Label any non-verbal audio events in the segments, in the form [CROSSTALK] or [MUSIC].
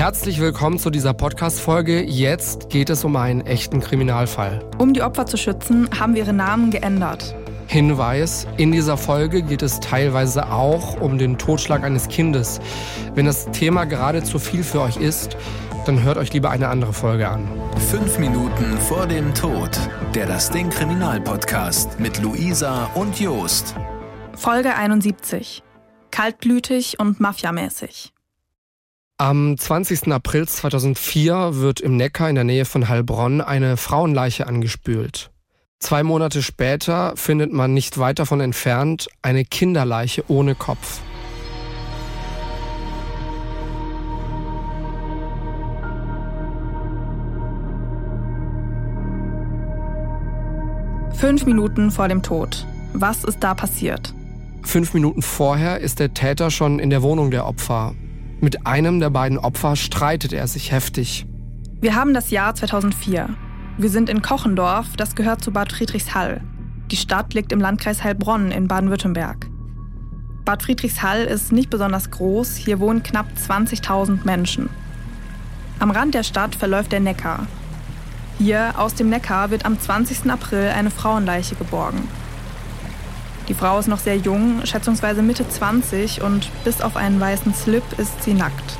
Herzlich willkommen zu dieser Podcast-Folge. Jetzt geht es um einen echten Kriminalfall. Um die Opfer zu schützen, haben wir ihre Namen geändert. Hinweis, in dieser Folge geht es teilweise auch um den Totschlag eines Kindes. Wenn das Thema gerade zu viel für euch ist, dann hört euch lieber eine andere Folge an. Fünf Minuten vor dem Tod. Der Das Ding Kriminalpodcast mit Luisa und Jost. Folge 71. Kaltblütig und mafiamäßig. Am 20. April 2004 wird im Neckar in der Nähe von Heilbronn eine Frauenleiche angespült. Zwei Monate später findet man nicht weit davon entfernt eine Kinderleiche ohne Kopf. Fünf Minuten vor dem Tod. Was ist da passiert? Fünf Minuten vorher ist der Täter schon in der Wohnung der Opfer. Mit einem der beiden Opfer streitet er sich heftig. Wir haben das Jahr 2004. Wir sind in Kochendorf, das gehört zu Bad Friedrichshall. Die Stadt liegt im Landkreis Heilbronn in Baden-Württemberg. Bad Friedrichshall ist nicht besonders groß, hier wohnen knapp 20.000 Menschen. Am Rand der Stadt verläuft der Neckar. Hier aus dem Neckar wird am 20. April eine Frauenleiche geborgen. Die Frau ist noch sehr jung, schätzungsweise Mitte 20 und bis auf einen weißen Slip ist sie nackt.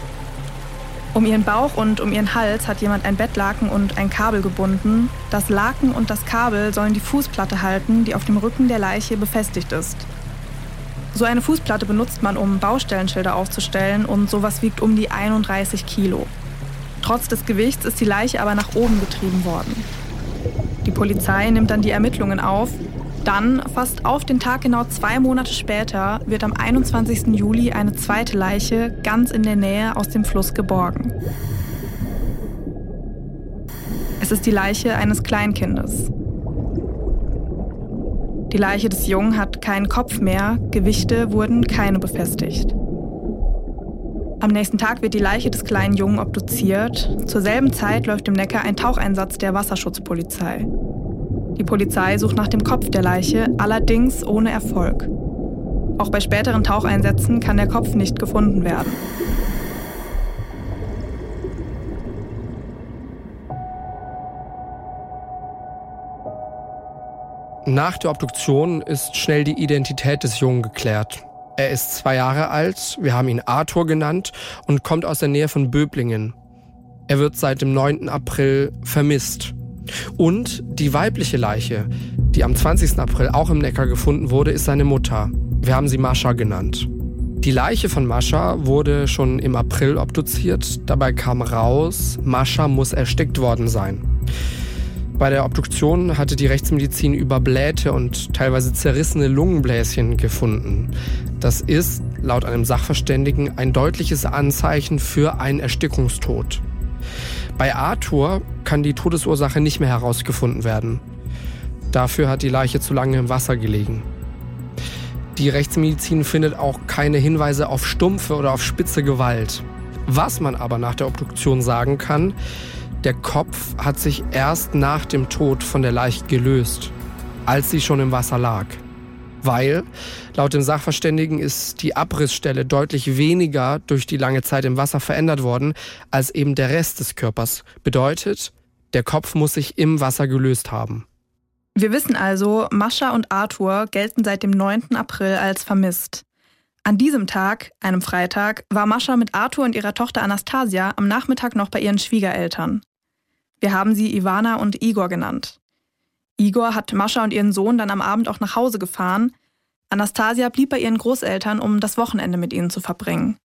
Um ihren Bauch und um ihren Hals hat jemand ein Bettlaken und ein Kabel gebunden. Das Laken und das Kabel sollen die Fußplatte halten, die auf dem Rücken der Leiche befestigt ist. So eine Fußplatte benutzt man, um Baustellenschilder aufzustellen und sowas wiegt um die 31 Kilo. Trotz des Gewichts ist die Leiche aber nach oben getrieben worden. Die Polizei nimmt dann die Ermittlungen auf dann, fast auf den Tag genau zwei Monate später, wird am 21. Juli eine zweite Leiche ganz in der Nähe aus dem Fluss geborgen. Es ist die Leiche eines Kleinkindes. Die Leiche des Jungen hat keinen Kopf mehr, Gewichte wurden keine befestigt. Am nächsten Tag wird die Leiche des kleinen Jungen obduziert. Zur selben Zeit läuft im Neckar ein Taucheinsatz der Wasserschutzpolizei. Die Polizei sucht nach dem Kopf der Leiche, allerdings ohne Erfolg. Auch bei späteren Taucheinsätzen kann der Kopf nicht gefunden werden. Nach der Obduktion ist schnell die Identität des Jungen geklärt. Er ist zwei Jahre alt, wir haben ihn Arthur genannt und kommt aus der Nähe von Böblingen. Er wird seit dem 9. April vermisst. Und die weibliche Leiche, die am 20. April auch im Neckar gefunden wurde, ist seine Mutter. Wir haben sie Mascha genannt. Die Leiche von Mascha wurde schon im April obduziert. Dabei kam raus, Mascha muss erstickt worden sein. Bei der Obduktion hatte die Rechtsmedizin überblähte und teilweise zerrissene Lungenbläschen gefunden. Das ist, laut einem Sachverständigen, ein deutliches Anzeichen für einen Erstickungstod. Bei Arthur kann die Todesursache nicht mehr herausgefunden werden. Dafür hat die Leiche zu lange im Wasser gelegen. Die Rechtsmedizin findet auch keine Hinweise auf stumpfe oder auf spitze Gewalt. Was man aber nach der Obduktion sagen kann, der Kopf hat sich erst nach dem Tod von der Leiche gelöst, als sie schon im Wasser lag weil laut dem Sachverständigen ist die Abrissstelle deutlich weniger durch die lange Zeit im Wasser verändert worden als eben der Rest des Körpers. Bedeutet, der Kopf muss sich im Wasser gelöst haben. Wir wissen also, Mascha und Arthur gelten seit dem 9. April als vermisst. An diesem Tag, einem Freitag, war Mascha mit Arthur und ihrer Tochter Anastasia am Nachmittag noch bei ihren Schwiegereltern. Wir haben sie Ivana und Igor genannt. Igor hat Mascha und ihren Sohn dann am Abend auch nach Hause gefahren. Anastasia blieb bei ihren Großeltern, um das Wochenende mit ihnen zu verbringen.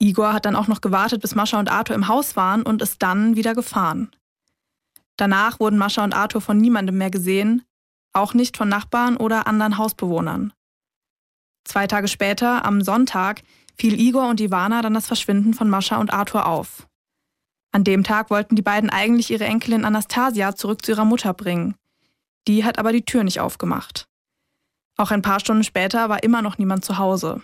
Igor hat dann auch noch gewartet, bis Mascha und Arthur im Haus waren und ist dann wieder gefahren. Danach wurden Mascha und Arthur von niemandem mehr gesehen, auch nicht von Nachbarn oder anderen Hausbewohnern. Zwei Tage später, am Sonntag, fiel Igor und Ivana dann das Verschwinden von Mascha und Arthur auf. An dem Tag wollten die beiden eigentlich ihre Enkelin Anastasia zurück zu ihrer Mutter bringen. Die hat aber die Tür nicht aufgemacht. Auch ein paar Stunden später war immer noch niemand zu Hause.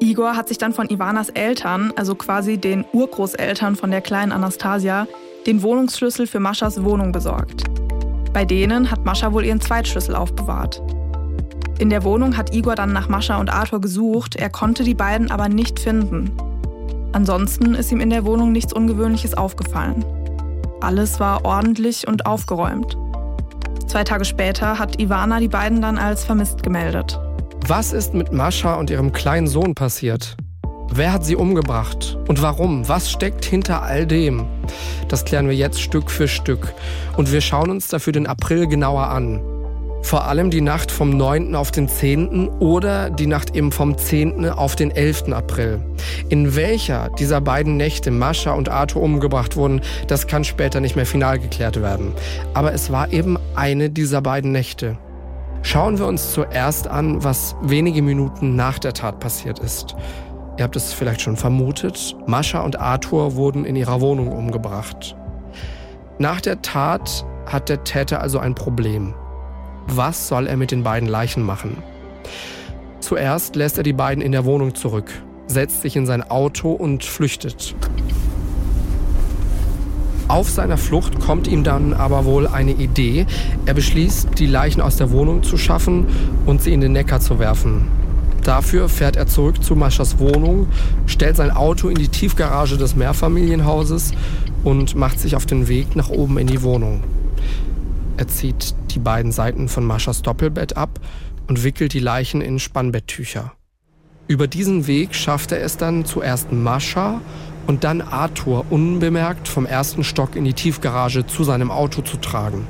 Igor hat sich dann von Ivanas Eltern, also quasi den Urgroßeltern von der kleinen Anastasia, den Wohnungsschlüssel für Maschas Wohnung besorgt. Bei denen hat Mascha wohl ihren Zweitschlüssel aufbewahrt. In der Wohnung hat Igor dann nach Mascha und Arthur gesucht, er konnte die beiden aber nicht finden. Ansonsten ist ihm in der Wohnung nichts Ungewöhnliches aufgefallen. Alles war ordentlich und aufgeräumt. Zwei Tage später hat Ivana die beiden dann als vermisst gemeldet. Was ist mit Mascha und ihrem kleinen Sohn passiert? Wer hat sie umgebracht? Und warum? Was steckt hinter all dem? Das klären wir jetzt Stück für Stück. Und wir schauen uns dafür den April genauer an. Vor allem die Nacht vom 9. auf den 10. oder die Nacht eben vom 10. auf den 11. April. In welcher dieser beiden Nächte Mascha und Arthur umgebracht wurden, das kann später nicht mehr final geklärt werden. Aber es war eben eine dieser beiden Nächte. Schauen wir uns zuerst an, was wenige Minuten nach der Tat passiert ist. Ihr habt es vielleicht schon vermutet, Mascha und Arthur wurden in ihrer Wohnung umgebracht. Nach der Tat hat der Täter also ein Problem. Was soll er mit den beiden Leichen machen? Zuerst lässt er die beiden in der Wohnung zurück, setzt sich in sein Auto und flüchtet. Auf seiner Flucht kommt ihm dann aber wohl eine Idee. Er beschließt, die Leichen aus der Wohnung zu schaffen und sie in den Neckar zu werfen. Dafür fährt er zurück zu Maschas Wohnung, stellt sein Auto in die Tiefgarage des Mehrfamilienhauses und macht sich auf den Weg nach oben in die Wohnung. Er zieht die beiden Seiten von Maschas Doppelbett ab und wickelt die Leichen in Spannbetttücher. Über diesen Weg schafft er es dann zuerst Mascha und dann Arthur unbemerkt vom ersten Stock in die Tiefgarage zu seinem Auto zu tragen.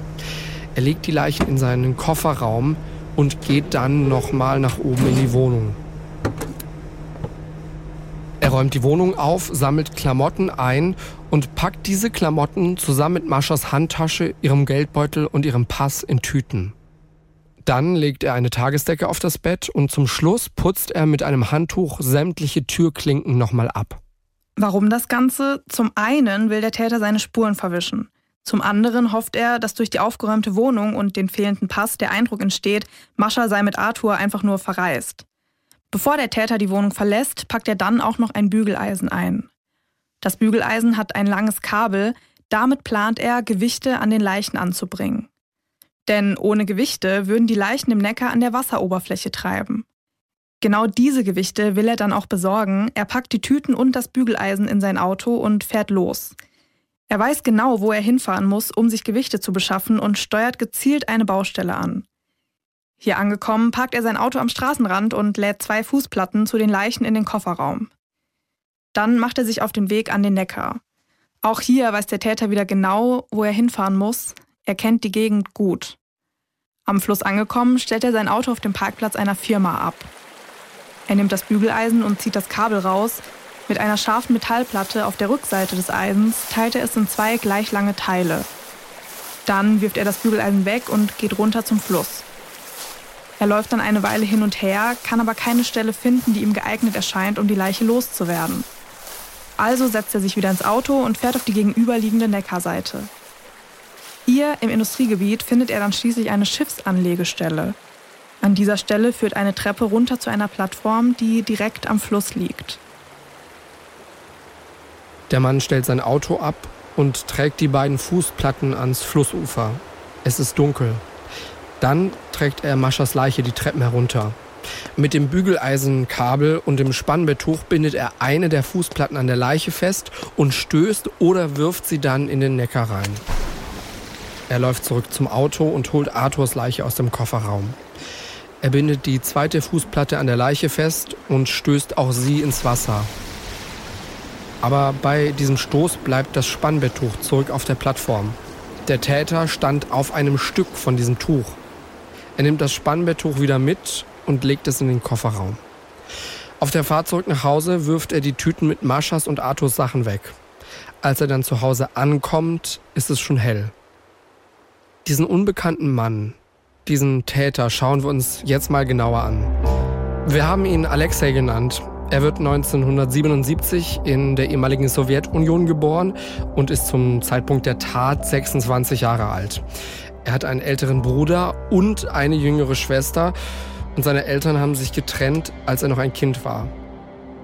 Er legt die Leichen in seinen Kofferraum, und geht dann nochmal nach oben in die Wohnung. Räumt die Wohnung auf, sammelt Klamotten ein und packt diese Klamotten zusammen mit Maschas Handtasche, ihrem Geldbeutel und ihrem Pass in Tüten. Dann legt er eine Tagesdecke auf das Bett und zum Schluss putzt er mit einem Handtuch sämtliche Türklinken nochmal ab. Warum das Ganze? Zum einen will der Täter seine Spuren verwischen. Zum anderen hofft er, dass durch die aufgeräumte Wohnung und den fehlenden Pass der Eindruck entsteht, Mascha sei mit Arthur einfach nur verreist. Bevor der Täter die Wohnung verlässt, packt er dann auch noch ein Bügeleisen ein. Das Bügeleisen hat ein langes Kabel, damit plant er, Gewichte an den Leichen anzubringen. Denn ohne Gewichte würden die Leichen im Neckar an der Wasseroberfläche treiben. Genau diese Gewichte will er dann auch besorgen. Er packt die Tüten und das Bügeleisen in sein Auto und fährt los. Er weiß genau, wo er hinfahren muss, um sich Gewichte zu beschaffen und steuert gezielt eine Baustelle an. Hier angekommen, parkt er sein Auto am Straßenrand und lädt zwei Fußplatten zu den Leichen in den Kofferraum. Dann macht er sich auf den Weg an den Neckar. Auch hier weiß der Täter wieder genau, wo er hinfahren muss. Er kennt die Gegend gut. Am Fluss angekommen, stellt er sein Auto auf dem Parkplatz einer Firma ab. Er nimmt das Bügeleisen und zieht das Kabel raus, mit einer scharfen Metallplatte auf der Rückseite des Eisens teilt er es in zwei gleich lange Teile. Dann wirft er das Bügeleisen weg und geht runter zum Fluss. Er läuft dann eine Weile hin und her, kann aber keine Stelle finden, die ihm geeignet erscheint, um die Leiche loszuwerden. Also setzt er sich wieder ins Auto und fährt auf die gegenüberliegende Neckarseite. Hier im Industriegebiet findet er dann schließlich eine Schiffsanlegestelle. An dieser Stelle führt eine Treppe runter zu einer Plattform, die direkt am Fluss liegt. Der Mann stellt sein Auto ab und trägt die beiden Fußplatten ans Flussufer. Es ist dunkel. Dann trägt er Maschas Leiche die Treppen herunter. Mit dem Bügeleisenkabel und dem Spannbetttuch bindet er eine der Fußplatten an der Leiche fest und stößt oder wirft sie dann in den Neckar rein. Er läuft zurück zum Auto und holt Arthurs Leiche aus dem Kofferraum. Er bindet die zweite Fußplatte an der Leiche fest und stößt auch sie ins Wasser. Aber bei diesem Stoß bleibt das Spannbetttuch zurück auf der Plattform. Der Täter stand auf einem Stück von diesem Tuch. Er nimmt das Spannbetttuch wieder mit und legt es in den Kofferraum. Auf der Fahrt zurück nach Hause wirft er die Tüten mit Maschas und Arthurs Sachen weg. Als er dann zu Hause ankommt, ist es schon hell. Diesen unbekannten Mann, diesen Täter, schauen wir uns jetzt mal genauer an. Wir haben ihn Alexei genannt. Er wird 1977 in der ehemaligen Sowjetunion geboren und ist zum Zeitpunkt der Tat 26 Jahre alt. Er hat einen älteren Bruder und eine jüngere Schwester und seine Eltern haben sich getrennt, als er noch ein Kind war.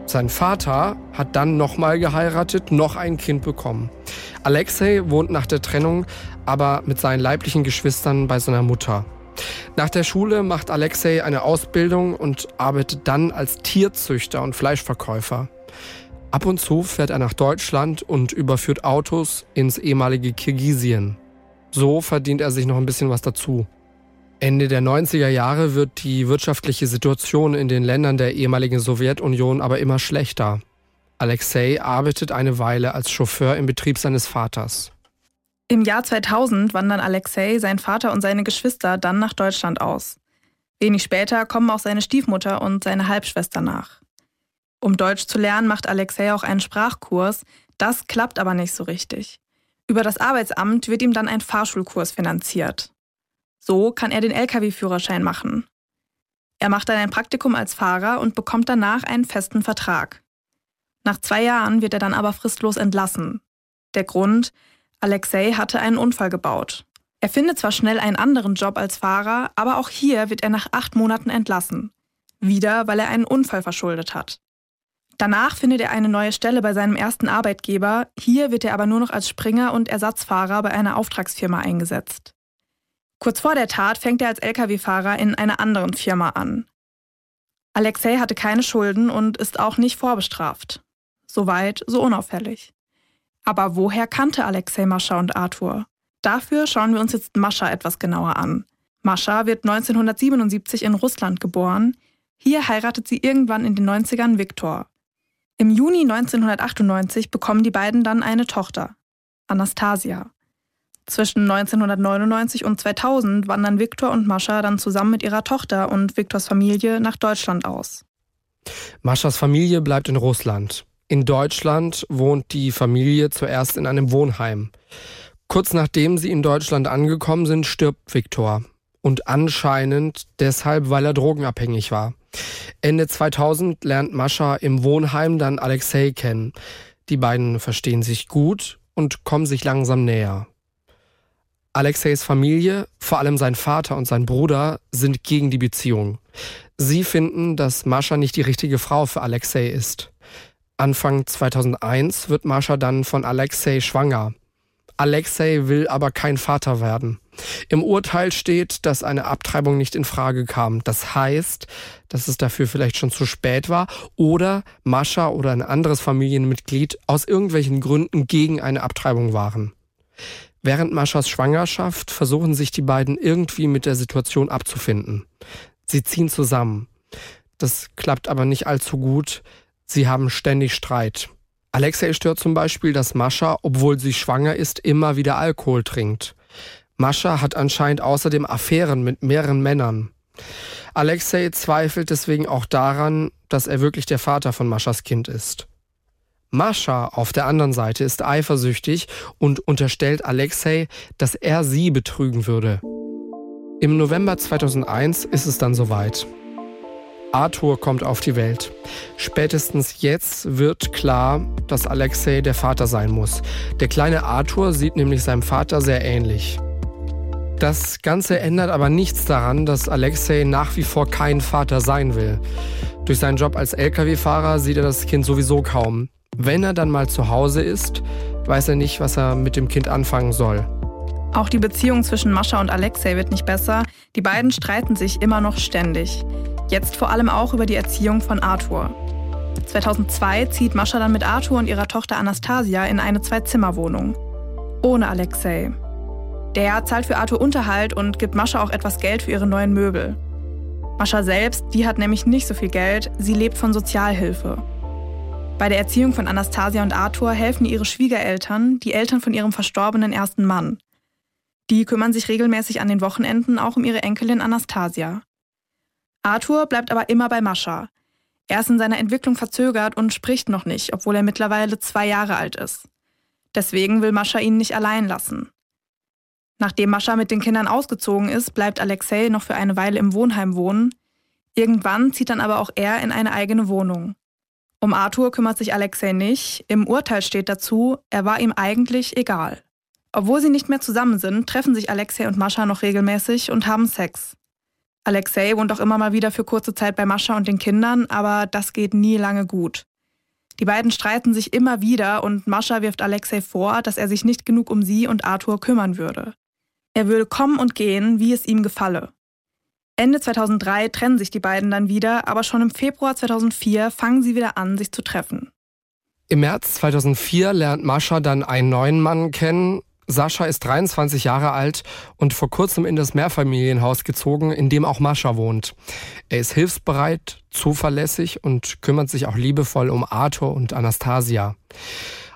Sein Vater hat dann nochmal geheiratet, noch ein Kind bekommen. Alexei wohnt nach der Trennung aber mit seinen leiblichen Geschwistern bei seiner Mutter. Nach der Schule macht Alexei eine Ausbildung und arbeitet dann als Tierzüchter und Fleischverkäufer. Ab und zu fährt er nach Deutschland und überführt Autos ins ehemalige Kirgisien. So verdient er sich noch ein bisschen was dazu. Ende der 90er Jahre wird die wirtschaftliche Situation in den Ländern der ehemaligen Sowjetunion aber immer schlechter. Alexei arbeitet eine Weile als Chauffeur im Betrieb seines Vaters. Im Jahr 2000 wandern Alexei, sein Vater und seine Geschwister dann nach Deutschland aus. Wenig später kommen auch seine Stiefmutter und seine Halbschwester nach. Um Deutsch zu lernen, macht Alexei auch einen Sprachkurs. Das klappt aber nicht so richtig. Über das Arbeitsamt wird ihm dann ein Fahrschulkurs finanziert. So kann er den Lkw-Führerschein machen. Er macht dann ein Praktikum als Fahrer und bekommt danach einen festen Vertrag. Nach zwei Jahren wird er dann aber fristlos entlassen. Der Grund, Alexei hatte einen Unfall gebaut. Er findet zwar schnell einen anderen Job als Fahrer, aber auch hier wird er nach acht Monaten entlassen. Wieder, weil er einen Unfall verschuldet hat. Danach findet er eine neue Stelle bei seinem ersten Arbeitgeber, hier wird er aber nur noch als Springer und Ersatzfahrer bei einer Auftragsfirma eingesetzt. Kurz vor der Tat fängt er als Lkw-Fahrer in einer anderen Firma an. Alexei hatte keine Schulden und ist auch nicht vorbestraft. Soweit, so unauffällig. Aber woher kannte Alexei Mascha und Arthur? Dafür schauen wir uns jetzt Mascha etwas genauer an. Mascha wird 1977 in Russland geboren. Hier heiratet sie irgendwann in den 90ern Viktor. Im Juni 1998 bekommen die beiden dann eine Tochter, Anastasia. Zwischen 1999 und 2000 wandern Viktor und Mascha dann zusammen mit ihrer Tochter und Viktors Familie nach Deutschland aus. Maschas Familie bleibt in Russland. In Deutschland wohnt die Familie zuerst in einem Wohnheim. Kurz nachdem sie in Deutschland angekommen sind, stirbt Viktor. Und anscheinend deshalb, weil er drogenabhängig war. Ende 2000 lernt Mascha im Wohnheim dann Alexei kennen. Die beiden verstehen sich gut und kommen sich langsam näher. Alexeis Familie, vor allem sein Vater und sein Bruder, sind gegen die Beziehung. Sie finden, dass Mascha nicht die richtige Frau für Alexei ist. Anfang 2001 wird Mascha dann von Alexei schwanger. Alexei will aber kein Vater werden. Im Urteil steht, dass eine Abtreibung nicht in Frage kam. Das heißt, dass es dafür vielleicht schon zu spät war oder Mascha oder ein anderes Familienmitglied aus irgendwelchen Gründen gegen eine Abtreibung waren. Während Maschas Schwangerschaft versuchen sich die beiden irgendwie mit der Situation abzufinden. Sie ziehen zusammen. Das klappt aber nicht allzu gut. Sie haben ständig Streit. Alexei stört zum Beispiel, dass Mascha, obwohl sie schwanger ist, immer wieder Alkohol trinkt. Mascha hat anscheinend außerdem Affären mit mehreren Männern. Alexei zweifelt deswegen auch daran, dass er wirklich der Vater von Maschas Kind ist. Mascha auf der anderen Seite ist eifersüchtig und unterstellt Alexei, dass er sie betrügen würde. Im November 2001 ist es dann soweit. Arthur kommt auf die Welt. Spätestens jetzt wird klar, dass Alexei der Vater sein muss. Der kleine Arthur sieht nämlich seinem Vater sehr ähnlich. Das Ganze ändert aber nichts daran, dass Alexei nach wie vor kein Vater sein will. Durch seinen Job als Lkw-Fahrer sieht er das Kind sowieso kaum. Wenn er dann mal zu Hause ist, weiß er nicht, was er mit dem Kind anfangen soll. Auch die Beziehung zwischen Mascha und Alexei wird nicht besser. Die beiden streiten sich immer noch ständig. Jetzt vor allem auch über die Erziehung von Arthur. 2002 zieht Mascha dann mit Arthur und ihrer Tochter Anastasia in eine Zwei-Zimmer-Wohnung. Ohne Alexei. Der zahlt für Arthur Unterhalt und gibt Mascha auch etwas Geld für ihre neuen Möbel. Mascha selbst, die hat nämlich nicht so viel Geld, sie lebt von Sozialhilfe. Bei der Erziehung von Anastasia und Arthur helfen ihre Schwiegereltern, die Eltern von ihrem verstorbenen ersten Mann. Die kümmern sich regelmäßig an den Wochenenden auch um ihre Enkelin Anastasia. Arthur bleibt aber immer bei Mascha. Er ist in seiner Entwicklung verzögert und spricht noch nicht, obwohl er mittlerweile zwei Jahre alt ist. Deswegen will Mascha ihn nicht allein lassen. Nachdem Mascha mit den Kindern ausgezogen ist, bleibt Alexei noch für eine Weile im Wohnheim wohnen. Irgendwann zieht dann aber auch er in eine eigene Wohnung. Um Arthur kümmert sich Alexei nicht. Im Urteil steht dazu, er war ihm eigentlich egal. Obwohl sie nicht mehr zusammen sind, treffen sich Alexei und Mascha noch regelmäßig und haben Sex. Alexei wohnt auch immer mal wieder für kurze Zeit bei Mascha und den Kindern, aber das geht nie lange gut. Die beiden streiten sich immer wieder und Mascha wirft Alexei vor, dass er sich nicht genug um sie und Arthur kümmern würde. Er würde kommen und gehen, wie es ihm gefalle. Ende 2003 trennen sich die beiden dann wieder, aber schon im Februar 2004 fangen sie wieder an, sich zu treffen. Im März 2004 lernt Mascha dann einen neuen Mann kennen. Sascha ist 23 Jahre alt und vor kurzem in das Mehrfamilienhaus gezogen, in dem auch Mascha wohnt. Er ist hilfsbereit, zuverlässig und kümmert sich auch liebevoll um Arthur und Anastasia.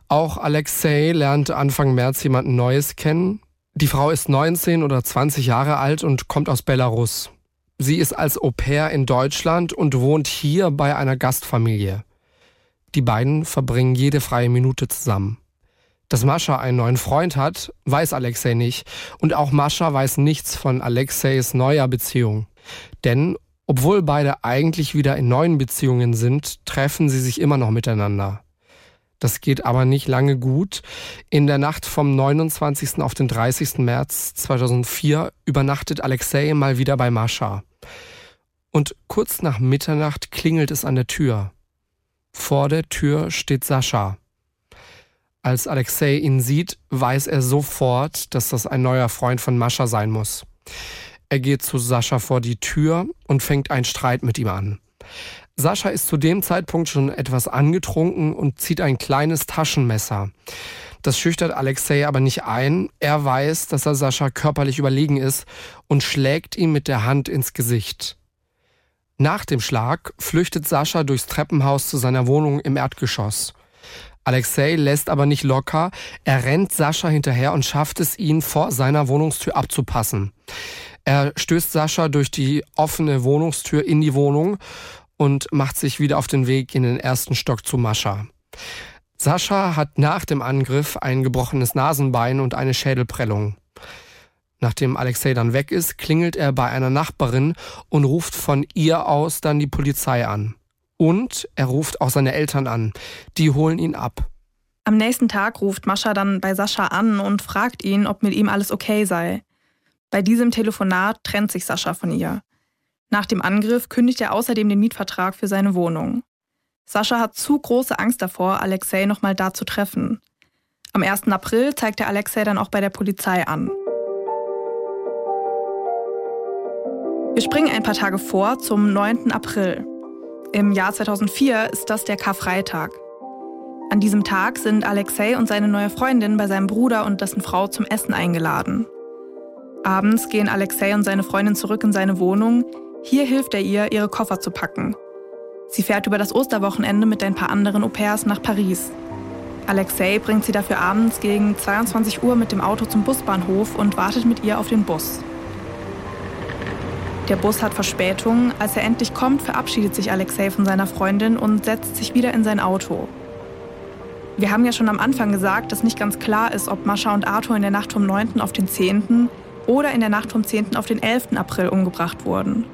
Auch Alexei lernt Anfang März jemanden Neues kennen. Die Frau ist 19 oder 20 Jahre alt und kommt aus Belarus. Sie ist als Au pair in Deutschland und wohnt hier bei einer Gastfamilie. Die beiden verbringen jede freie Minute zusammen. Dass Mascha einen neuen Freund hat, weiß Alexei nicht. Und auch Mascha weiß nichts von Alexeis neuer Beziehung. Denn obwohl beide eigentlich wieder in neuen Beziehungen sind, treffen sie sich immer noch miteinander. Das geht aber nicht lange gut. In der Nacht vom 29. auf den 30. März 2004 übernachtet Alexei mal wieder bei Mascha. Und kurz nach Mitternacht klingelt es an der Tür. Vor der Tür steht Sascha. Als Alexei ihn sieht, weiß er sofort, dass das ein neuer Freund von Mascha sein muss. Er geht zu Sascha vor die Tür und fängt einen Streit mit ihm an. Sascha ist zu dem Zeitpunkt schon etwas angetrunken und zieht ein kleines Taschenmesser. Das schüchtert Alexei aber nicht ein. Er weiß, dass er Sascha körperlich überlegen ist und schlägt ihm mit der Hand ins Gesicht. Nach dem Schlag flüchtet Sascha durchs Treppenhaus zu seiner Wohnung im Erdgeschoss. Alexei lässt aber nicht locker. Er rennt Sascha hinterher und schafft es, ihn vor seiner Wohnungstür abzupassen. Er stößt Sascha durch die offene Wohnungstür in die Wohnung und macht sich wieder auf den Weg in den ersten Stock zu Mascha. Sascha hat nach dem Angriff ein gebrochenes Nasenbein und eine Schädelprellung. Nachdem Alexei dann weg ist, klingelt er bei einer Nachbarin und ruft von ihr aus dann die Polizei an. Und er ruft auch seine Eltern an. Die holen ihn ab. Am nächsten Tag ruft Mascha dann bei Sascha an und fragt ihn, ob mit ihm alles okay sei. Bei diesem Telefonat trennt sich Sascha von ihr. Nach dem Angriff kündigt er außerdem den Mietvertrag für seine Wohnung. Sascha hat zu große Angst davor, Alexei nochmal da zu treffen. Am 1. April zeigt er Alexei dann auch bei der Polizei an. Wir springen ein paar Tage vor zum 9. April. Im Jahr 2004 ist das der Karfreitag. An diesem Tag sind Alexei und seine neue Freundin bei seinem Bruder und dessen Frau zum Essen eingeladen. Abends gehen Alexei und seine Freundin zurück in seine Wohnung. Hier hilft er ihr, ihre Koffer zu packen. Sie fährt über das Osterwochenende mit ein paar anderen Au-pairs nach Paris. Alexei bringt sie dafür abends gegen 22 Uhr mit dem Auto zum Busbahnhof und wartet mit ihr auf den Bus. Der Bus hat Verspätung. Als er endlich kommt, verabschiedet sich Alexei von seiner Freundin und setzt sich wieder in sein Auto. Wir haben ja schon am Anfang gesagt, dass nicht ganz klar ist, ob Mascha und Arthur in der Nacht vom 9. auf den 10. oder in der Nacht vom 10. auf den 11. April umgebracht wurden.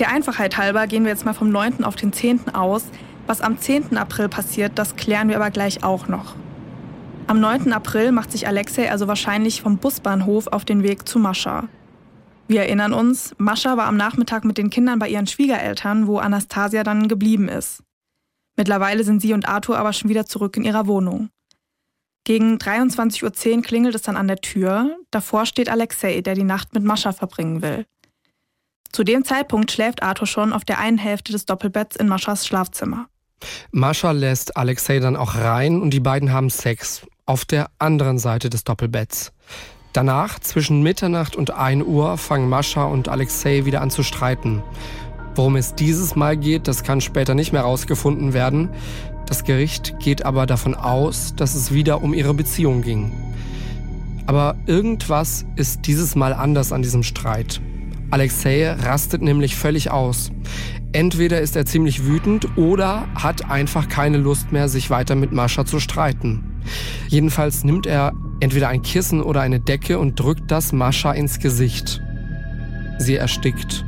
Der Einfachheit halber gehen wir jetzt mal vom 9. auf den 10. aus. Was am 10. April passiert, das klären wir aber gleich auch noch. Am 9. April macht sich Alexei also wahrscheinlich vom Busbahnhof auf den Weg zu Mascha. Wir erinnern uns, Mascha war am Nachmittag mit den Kindern bei ihren Schwiegereltern, wo Anastasia dann geblieben ist. Mittlerweile sind sie und Arthur aber schon wieder zurück in ihrer Wohnung. Gegen 23.10 Uhr klingelt es dann an der Tür. Davor steht Alexei, der die Nacht mit Mascha verbringen will. Zu dem Zeitpunkt schläft Arthur schon auf der einen Hälfte des Doppelbetts in Maschas Schlafzimmer. Mascha lässt Alexei dann auch rein und die beiden haben Sex auf der anderen Seite des Doppelbetts. Danach, zwischen Mitternacht und 1 Uhr, fangen Mascha und Alexei wieder an zu streiten. Worum es dieses Mal geht, das kann später nicht mehr herausgefunden werden. Das Gericht geht aber davon aus, dass es wieder um ihre Beziehung ging. Aber irgendwas ist dieses Mal anders an diesem Streit. Alexei rastet nämlich völlig aus. Entweder ist er ziemlich wütend oder hat einfach keine Lust mehr, sich weiter mit Mascha zu streiten. Jedenfalls nimmt er entweder ein Kissen oder eine Decke und drückt das Mascha ins Gesicht. Sie erstickt.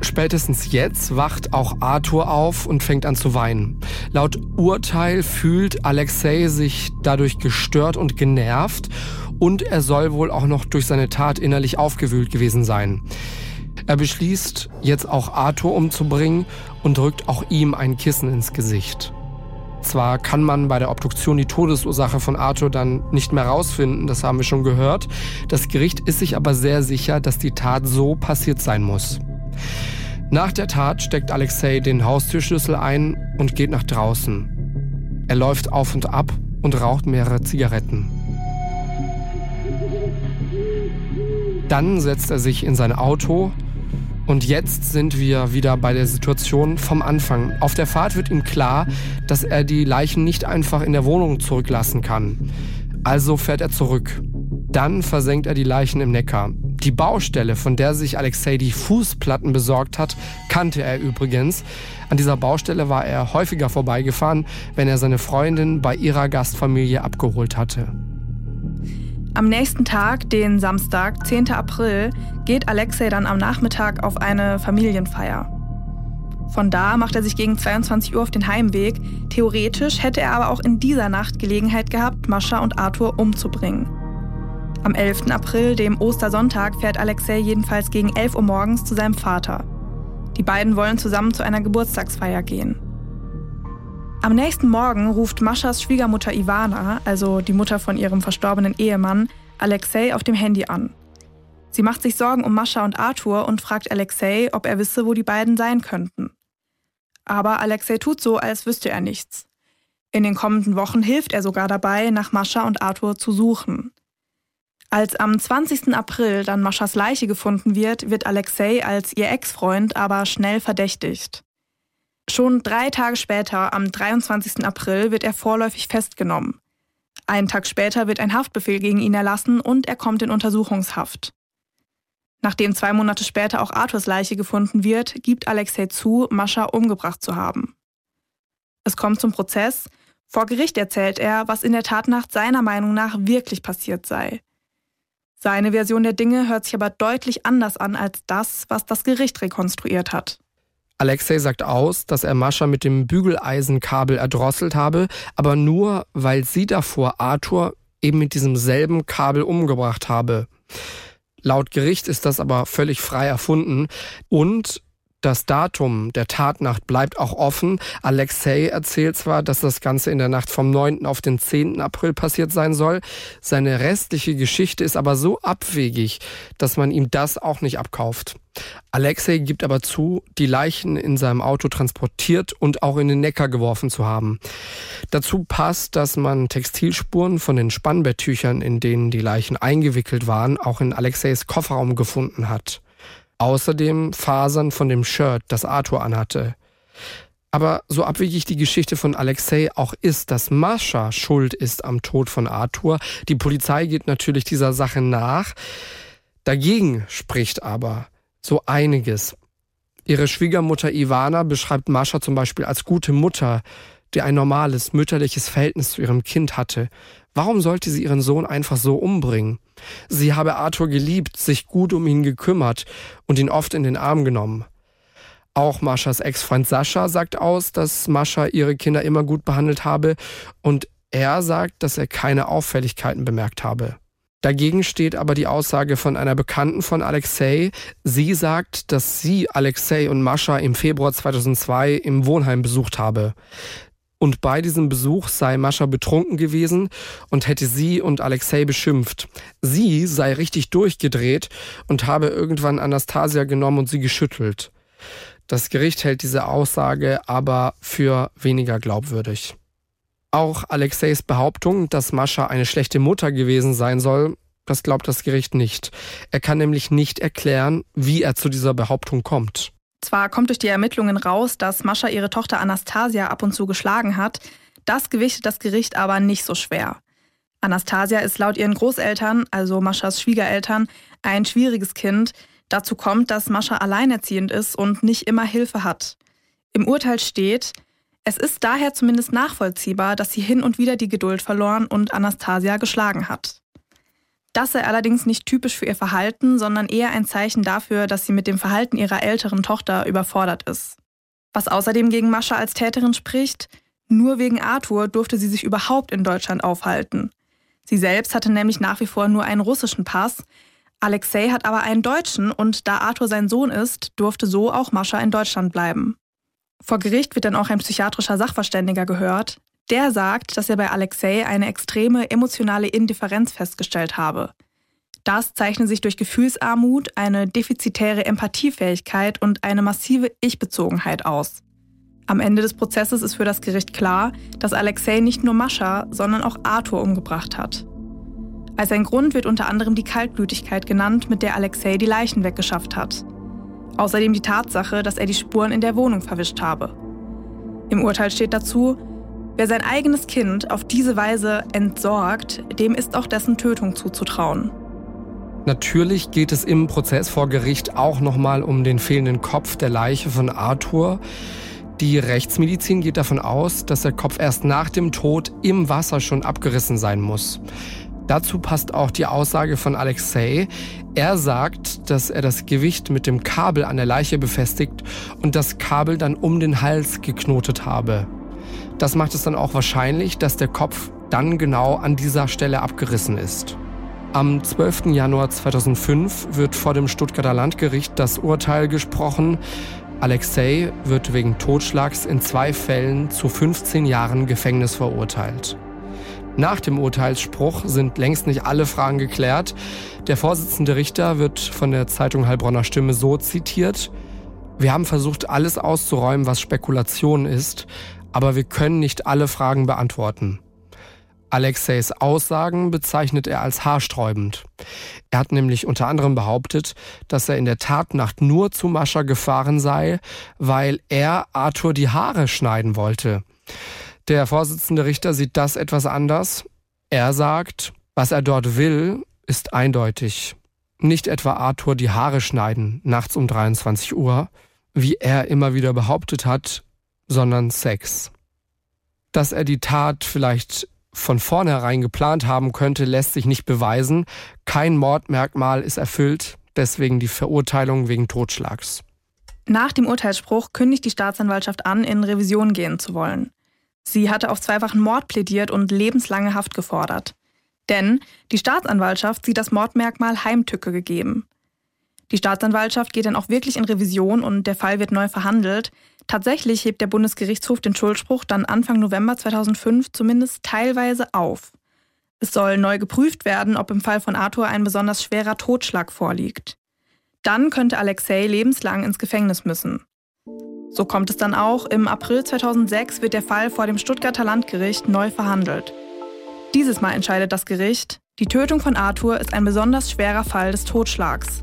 Spätestens jetzt wacht auch Arthur auf und fängt an zu weinen. Laut Urteil fühlt Alexei sich dadurch gestört und genervt und er soll wohl auch noch durch seine Tat innerlich aufgewühlt gewesen sein. Er beschließt, jetzt auch Arthur umzubringen und drückt auch ihm ein Kissen ins Gesicht. Zwar kann man bei der Obduktion die Todesursache von Arthur dann nicht mehr rausfinden, das haben wir schon gehört. Das Gericht ist sich aber sehr sicher, dass die Tat so passiert sein muss. Nach der Tat steckt Alexei den Haustürschlüssel ein und geht nach draußen. Er läuft auf und ab und raucht mehrere Zigaretten. Dann setzt er sich in sein Auto und jetzt sind wir wieder bei der Situation vom Anfang. Auf der Fahrt wird ihm klar, dass er die Leichen nicht einfach in der Wohnung zurücklassen kann. Also fährt er zurück. Dann versenkt er die Leichen im Neckar. Die Baustelle, von der sich Alexei die Fußplatten besorgt hat, kannte er übrigens. An dieser Baustelle war er häufiger vorbeigefahren, wenn er seine Freundin bei ihrer Gastfamilie abgeholt hatte. Am nächsten Tag, den Samstag, 10. April, geht Alexei dann am Nachmittag auf eine Familienfeier. Von da macht er sich gegen 22 Uhr auf den Heimweg. Theoretisch hätte er aber auch in dieser Nacht Gelegenheit gehabt, Mascha und Arthur umzubringen. Am 11. April, dem Ostersonntag, fährt Alexei jedenfalls gegen 11 Uhr morgens zu seinem Vater. Die beiden wollen zusammen zu einer Geburtstagsfeier gehen. Am nächsten Morgen ruft Maschas Schwiegermutter Ivana, also die Mutter von ihrem verstorbenen Ehemann, Alexei auf dem Handy an. Sie macht sich Sorgen um Mascha und Arthur und fragt Alexei, ob er wisse, wo die beiden sein könnten. Aber Alexei tut so, als wüsste er nichts. In den kommenden Wochen hilft er sogar dabei, nach Mascha und Arthur zu suchen. Als am 20. April dann Maschas Leiche gefunden wird, wird Alexei als ihr Ex-Freund aber schnell verdächtigt. Schon drei Tage später, am 23. April, wird er vorläufig festgenommen. Einen Tag später wird ein Haftbefehl gegen ihn erlassen und er kommt in Untersuchungshaft. Nachdem zwei Monate später auch Arthurs Leiche gefunden wird, gibt Alexei zu, Mascha umgebracht zu haben. Es kommt zum Prozess. Vor Gericht erzählt er, was in der Tatnacht seiner Meinung nach wirklich passiert sei. Seine Version der Dinge hört sich aber deutlich anders an als das, was das Gericht rekonstruiert hat. Alexei sagt aus, dass er Mascha mit dem Bügeleisenkabel erdrosselt habe, aber nur, weil sie davor Arthur eben mit diesem selben Kabel umgebracht habe. Laut Gericht ist das aber völlig frei erfunden und das Datum der Tatnacht bleibt auch offen. Alexei erzählt zwar, dass das Ganze in der Nacht vom 9. auf den 10. April passiert sein soll. Seine restliche Geschichte ist aber so abwegig, dass man ihm das auch nicht abkauft. Alexei gibt aber zu, die Leichen in seinem Auto transportiert und auch in den Neckar geworfen zu haben. Dazu passt, dass man Textilspuren von den Spannbetttüchern, in denen die Leichen eingewickelt waren, auch in Alexeis Kofferraum gefunden hat. Außerdem Fasern von dem Shirt, das Arthur anhatte. Aber so abwegig die Geschichte von Alexei auch ist, dass Mascha schuld ist am Tod von Arthur, die Polizei geht natürlich dieser Sache nach. Dagegen spricht aber so einiges. Ihre Schwiegermutter Ivana beschreibt Mascha zum Beispiel als gute Mutter, die ein normales, mütterliches Verhältnis zu ihrem Kind hatte. Warum sollte sie ihren Sohn einfach so umbringen? Sie habe Arthur geliebt, sich gut um ihn gekümmert und ihn oft in den Arm genommen. Auch Maschas Ex-Freund Sascha sagt aus, dass Mascha ihre Kinder immer gut behandelt habe und er sagt, dass er keine Auffälligkeiten bemerkt habe. Dagegen steht aber die Aussage von einer Bekannten von Alexei. Sie sagt, dass sie Alexei und Mascha im Februar 2002 im Wohnheim besucht habe. Und bei diesem Besuch sei Mascha betrunken gewesen und hätte sie und Alexei beschimpft. Sie sei richtig durchgedreht und habe irgendwann Anastasia genommen und sie geschüttelt. Das Gericht hält diese Aussage aber für weniger glaubwürdig. Auch Alexeis Behauptung, dass Mascha eine schlechte Mutter gewesen sein soll, das glaubt das Gericht nicht. Er kann nämlich nicht erklären, wie er zu dieser Behauptung kommt. Zwar kommt durch die Ermittlungen raus, dass Mascha ihre Tochter Anastasia ab und zu geschlagen hat, das gewichtet das Gericht aber nicht so schwer. Anastasia ist laut ihren Großeltern, also Maschas Schwiegereltern, ein schwieriges Kind. Dazu kommt, dass Mascha alleinerziehend ist und nicht immer Hilfe hat. Im Urteil steht, es ist daher zumindest nachvollziehbar, dass sie hin und wieder die Geduld verloren und Anastasia geschlagen hat. Das sei allerdings nicht typisch für ihr Verhalten, sondern eher ein Zeichen dafür, dass sie mit dem Verhalten ihrer älteren Tochter überfordert ist. Was außerdem gegen Mascha als Täterin spricht, nur wegen Arthur durfte sie sich überhaupt in Deutschland aufhalten. Sie selbst hatte nämlich nach wie vor nur einen russischen Pass, Alexei hat aber einen deutschen und da Arthur sein Sohn ist, durfte so auch Mascha in Deutschland bleiben. Vor Gericht wird dann auch ein psychiatrischer Sachverständiger gehört, der sagt, dass er bei Alexei eine extreme emotionale Indifferenz festgestellt habe. Das zeichne sich durch Gefühlsarmut, eine defizitäre Empathiefähigkeit und eine massive Ich-Bezogenheit aus. Am Ende des Prozesses ist für das Gericht klar, dass Alexei nicht nur Mascha, sondern auch Arthur umgebracht hat. Als ein Grund wird unter anderem die Kaltblütigkeit genannt, mit der Alexei die Leichen weggeschafft hat. Außerdem die Tatsache, dass er die Spuren in der Wohnung verwischt habe. Im Urteil steht dazu, wer sein eigenes Kind auf diese Weise entsorgt, dem ist auch dessen Tötung zuzutrauen. Natürlich geht es im Prozess vor Gericht auch nochmal um den fehlenden Kopf der Leiche von Arthur. Die Rechtsmedizin geht davon aus, dass der Kopf erst nach dem Tod im Wasser schon abgerissen sein muss. Dazu passt auch die Aussage von Alexei. Er sagt, dass er das Gewicht mit dem Kabel an der Leiche befestigt und das Kabel dann um den Hals geknotet habe. Das macht es dann auch wahrscheinlich, dass der Kopf dann genau an dieser Stelle abgerissen ist. Am 12. Januar 2005 wird vor dem Stuttgarter Landgericht das Urteil gesprochen. Alexei wird wegen Totschlags in zwei Fällen zu 15 Jahren Gefängnis verurteilt. Nach dem Urteilsspruch sind längst nicht alle Fragen geklärt. Der Vorsitzende Richter wird von der Zeitung Heilbronner Stimme so zitiert. Wir haben versucht, alles auszuräumen, was Spekulation ist, aber wir können nicht alle Fragen beantworten. Alexeis Aussagen bezeichnet er als haarsträubend. Er hat nämlich unter anderem behauptet, dass er in der Tatnacht nur zu Mascha gefahren sei, weil er Arthur die Haare schneiden wollte. Der Vorsitzende Richter sieht das etwas anders. Er sagt, was er dort will, ist eindeutig. Nicht etwa Arthur die Haare schneiden, nachts um 23 Uhr, wie er immer wieder behauptet hat, sondern Sex. Dass er die Tat vielleicht von vornherein geplant haben könnte, lässt sich nicht beweisen. Kein Mordmerkmal ist erfüllt, deswegen die Verurteilung wegen Totschlags. Nach dem Urteilsspruch kündigt die Staatsanwaltschaft an, in Revision gehen zu wollen. Sie hatte auf zweifachen Mord plädiert und lebenslange Haft gefordert. Denn die Staatsanwaltschaft sieht das Mordmerkmal Heimtücke gegeben. Die Staatsanwaltschaft geht dann auch wirklich in Revision und der Fall wird neu verhandelt. Tatsächlich hebt der Bundesgerichtshof den Schuldspruch dann Anfang November 2005 zumindest teilweise auf. Es soll neu geprüft werden, ob im Fall von Arthur ein besonders schwerer Totschlag vorliegt. Dann könnte Alexei lebenslang ins Gefängnis müssen. So kommt es dann auch. Im April 2006 wird der Fall vor dem Stuttgarter Landgericht neu verhandelt. Dieses Mal entscheidet das Gericht, die Tötung von Arthur ist ein besonders schwerer Fall des Totschlags.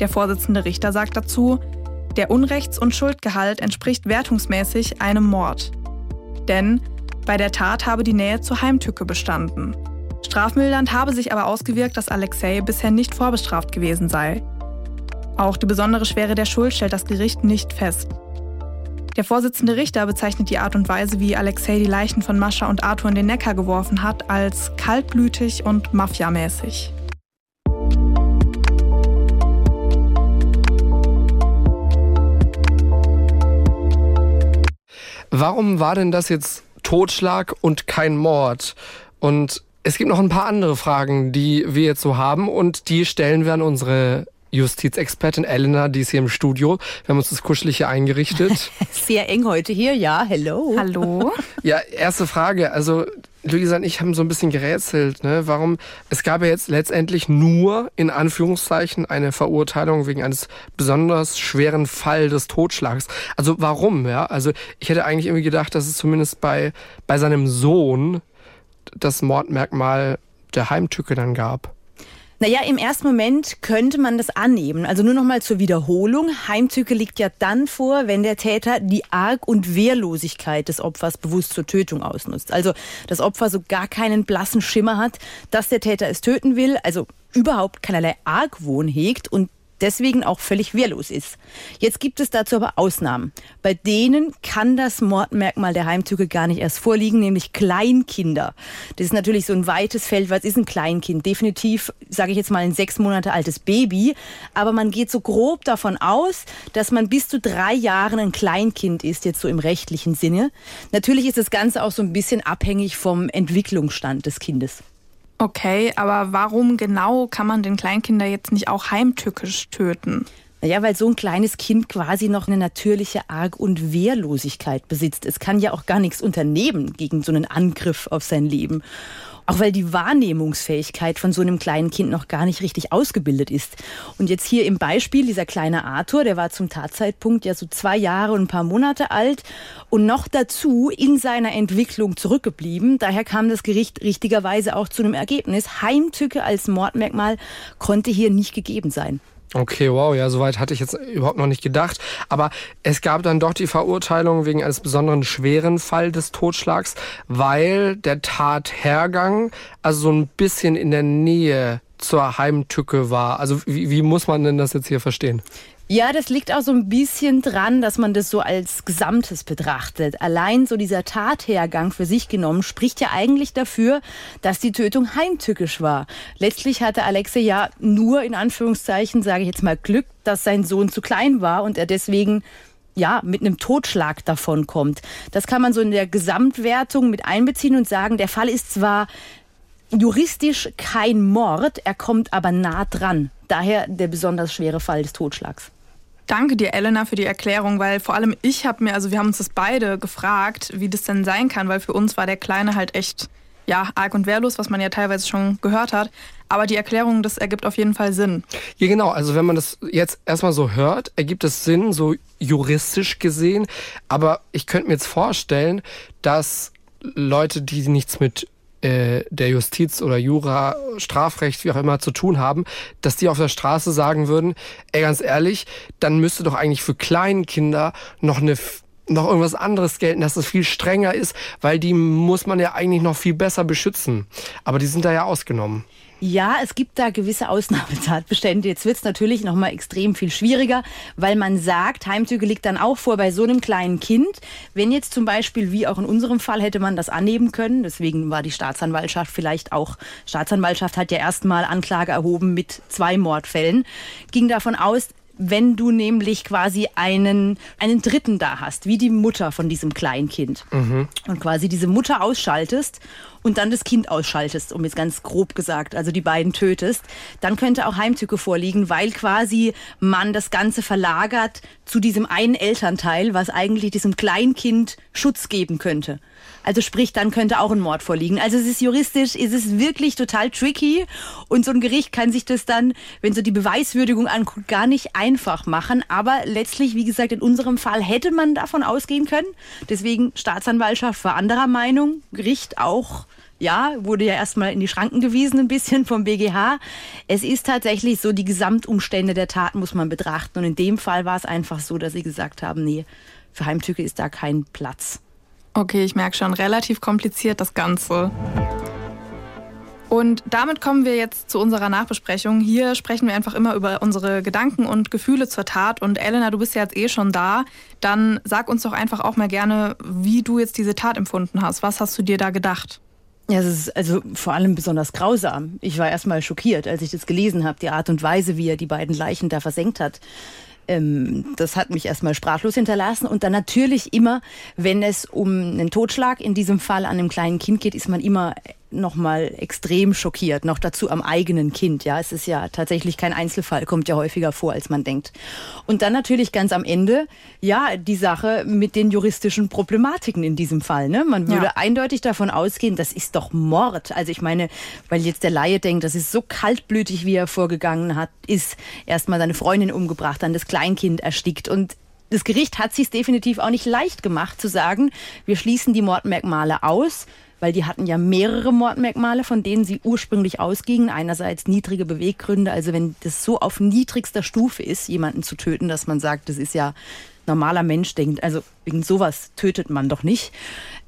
Der Vorsitzende Richter sagt dazu, der Unrechts- und Schuldgehalt entspricht wertungsmäßig einem Mord. Denn bei der Tat habe die Nähe zur Heimtücke bestanden. Strafmildernd habe sich aber ausgewirkt, dass Alexei bisher nicht vorbestraft gewesen sei. Auch die besondere Schwere der Schuld stellt das Gericht nicht fest. Der Vorsitzende Richter bezeichnet die Art und Weise, wie Alexei die Leichen von Mascha und Arthur in den Neckar geworfen hat, als kaltblütig und mafiamäßig. Warum war denn das jetzt Totschlag und kein Mord? Und es gibt noch ein paar andere Fragen, die wir jetzt so haben und die stellen wir an unsere Justizexpertin Elena, die ist hier im Studio. Wir haben uns das kuschelig hier eingerichtet. [LAUGHS] Sehr eng heute hier, ja, hello. Hallo. [LAUGHS] Ja, erste Frage. Also Luisa und ich haben so ein bisschen gerätselt, ne? Warum? Es gab ja jetzt letztendlich nur in Anführungszeichen eine Verurteilung wegen eines besonders schweren Fall des Totschlags. Also warum? Ja, also ich hätte eigentlich irgendwie gedacht, dass es zumindest bei bei seinem Sohn das Mordmerkmal der Heimtücke dann gab. Naja, im ersten Moment könnte man das annehmen. Also nur noch mal zur Wiederholung. Heimtücke liegt ja dann vor, wenn der Täter die Arg- und Wehrlosigkeit des Opfers bewusst zur Tötung ausnutzt. Also das Opfer so gar keinen blassen Schimmer hat, dass der Täter es töten will, also überhaupt keinerlei Argwohn hegt und deswegen auch völlig wehrlos ist. Jetzt gibt es dazu aber Ausnahmen. Bei denen kann das Mordmerkmal der Heimtücke gar nicht erst vorliegen, nämlich Kleinkinder. Das ist natürlich so ein weites Feld. Was ist ein Kleinkind? Definitiv, sage ich jetzt mal, ein sechs Monate altes Baby. Aber man geht so grob davon aus, dass man bis zu drei Jahren ein Kleinkind ist, jetzt so im rechtlichen Sinne. Natürlich ist das Ganze auch so ein bisschen abhängig vom Entwicklungsstand des Kindes. Okay, aber warum genau kann man den Kleinkinder jetzt nicht auch heimtückisch töten? Ja, weil so ein kleines Kind quasi noch eine natürliche Arg- und Wehrlosigkeit besitzt. Es kann ja auch gar nichts unternehmen gegen so einen Angriff auf sein Leben. Auch weil die Wahrnehmungsfähigkeit von so einem kleinen Kind noch gar nicht richtig ausgebildet ist. Und jetzt hier im Beispiel, dieser kleine Arthur, der war zum Tatzeitpunkt ja so zwei Jahre und ein paar Monate alt und noch dazu in seiner Entwicklung zurückgeblieben. Daher kam das Gericht richtigerweise auch zu einem Ergebnis. Heimtücke als Mordmerkmal konnte hier nicht gegeben sein. Okay, wow, ja, soweit hatte ich jetzt überhaupt noch nicht gedacht. Aber es gab dann doch die Verurteilung wegen eines besonderen schweren Fall des Totschlags, weil der Tathergang also so ein bisschen in der Nähe zur Heimtücke war. Also wie, wie muss man denn das jetzt hier verstehen? Ja, das liegt auch so ein bisschen dran, dass man das so als Gesamtes betrachtet. Allein so dieser Tathergang für sich genommen spricht ja eigentlich dafür, dass die Tötung heimtückisch war. Letztlich hatte Alexei ja nur in Anführungszeichen, sage ich jetzt mal, Glück, dass sein Sohn zu klein war und er deswegen ja, mit einem Totschlag davon kommt. Das kann man so in der Gesamtwertung mit einbeziehen und sagen, der Fall ist zwar juristisch kein Mord, er kommt aber nah dran. Daher der besonders schwere Fall des Totschlags. Danke dir, Elena, für die Erklärung, weil vor allem ich habe mir, also wir haben uns das beide gefragt, wie das denn sein kann, weil für uns war der Kleine halt echt, ja, arg und wehrlos, was man ja teilweise schon gehört hat. Aber die Erklärung, das ergibt auf jeden Fall Sinn. Ja, genau. Also wenn man das jetzt erstmal so hört, ergibt es Sinn, so juristisch gesehen. Aber ich könnte mir jetzt vorstellen, dass Leute, die nichts mit äh, der Justiz oder Jura, Strafrecht, wie auch immer zu tun haben, dass die auf der Straße sagen würden, ey, ganz ehrlich, dann müsste doch eigentlich für Kleinkinder noch eine noch irgendwas anderes gelten, dass es viel strenger ist, weil die muss man ja eigentlich noch viel besser beschützen. Aber die sind da ja ausgenommen. Ja, es gibt da gewisse Ausnahmetatbestände. Jetzt wird es natürlich noch mal extrem viel schwieriger, weil man sagt, Heimtücke liegt dann auch vor bei so einem kleinen Kind. Wenn jetzt zum Beispiel, wie auch in unserem Fall, hätte man das annehmen können. Deswegen war die Staatsanwaltschaft vielleicht auch, Staatsanwaltschaft hat ja erstmal Anklage erhoben mit zwei Mordfällen, ging davon aus, wenn du nämlich quasi einen, einen Dritten da hast, wie die Mutter von diesem Kleinkind. Mhm. Und quasi diese Mutter ausschaltest und dann das Kind ausschaltest, um jetzt ganz grob gesagt, also die beiden tötest, dann könnte auch Heimtücke vorliegen, weil quasi man das Ganze verlagert zu diesem einen Elternteil, was eigentlich diesem Kleinkind Schutz geben könnte. Also sprich, dann könnte auch ein Mord vorliegen. Also es ist juristisch, es ist wirklich total tricky und so ein Gericht kann sich das dann, wenn so die Beweiswürdigung anguckt, gar nicht einfach machen. Aber letztlich, wie gesagt, in unserem Fall hätte man davon ausgehen können. Deswegen Staatsanwaltschaft war anderer Meinung, Gericht auch ja, wurde ja erstmal in die Schranken gewiesen ein bisschen vom BGH. Es ist tatsächlich so, die Gesamtumstände der Tat muss man betrachten. Und in dem Fall war es einfach so, dass sie gesagt haben, nee, für Heimtücke ist da kein Platz. Okay, ich merke schon, relativ kompliziert das Ganze. Und damit kommen wir jetzt zu unserer Nachbesprechung. Hier sprechen wir einfach immer über unsere Gedanken und Gefühle zur Tat. Und Elena, du bist ja jetzt eh schon da. Dann sag uns doch einfach auch mal gerne, wie du jetzt diese Tat empfunden hast. Was hast du dir da gedacht? Ja, es ist also vor allem besonders grausam. Ich war erstmal schockiert, als ich das gelesen habe, die Art und Weise, wie er die beiden Leichen da versenkt hat. Ähm, das hat mich erstmal sprachlos hinterlassen. Und dann natürlich immer, wenn es um einen Totschlag in diesem Fall an einem kleinen Kind geht, ist man immer nochmal extrem schockiert, noch dazu am eigenen Kind. Ja, es ist ja tatsächlich kein Einzelfall, kommt ja häufiger vor, als man denkt. Und dann natürlich ganz am Ende, ja, die Sache mit den juristischen Problematiken in diesem Fall. Ne? Man würde ja. eindeutig davon ausgehen, das ist doch Mord. Also ich meine, weil jetzt der Laie denkt, das ist so kaltblütig, wie er vorgegangen hat, ist erstmal seine Freundin umgebracht, dann das Kleinkind erstickt und das Gericht hat sich definitiv auch nicht leicht gemacht zu sagen, wir schließen die Mordmerkmale aus, weil die hatten ja mehrere Mordmerkmale, von denen sie ursprünglich ausgingen. Einerseits niedrige Beweggründe, also wenn das so auf niedrigster Stufe ist, jemanden zu töten, dass man sagt, das ist ja normaler Mensch denkt, also wegen sowas tötet man doch nicht.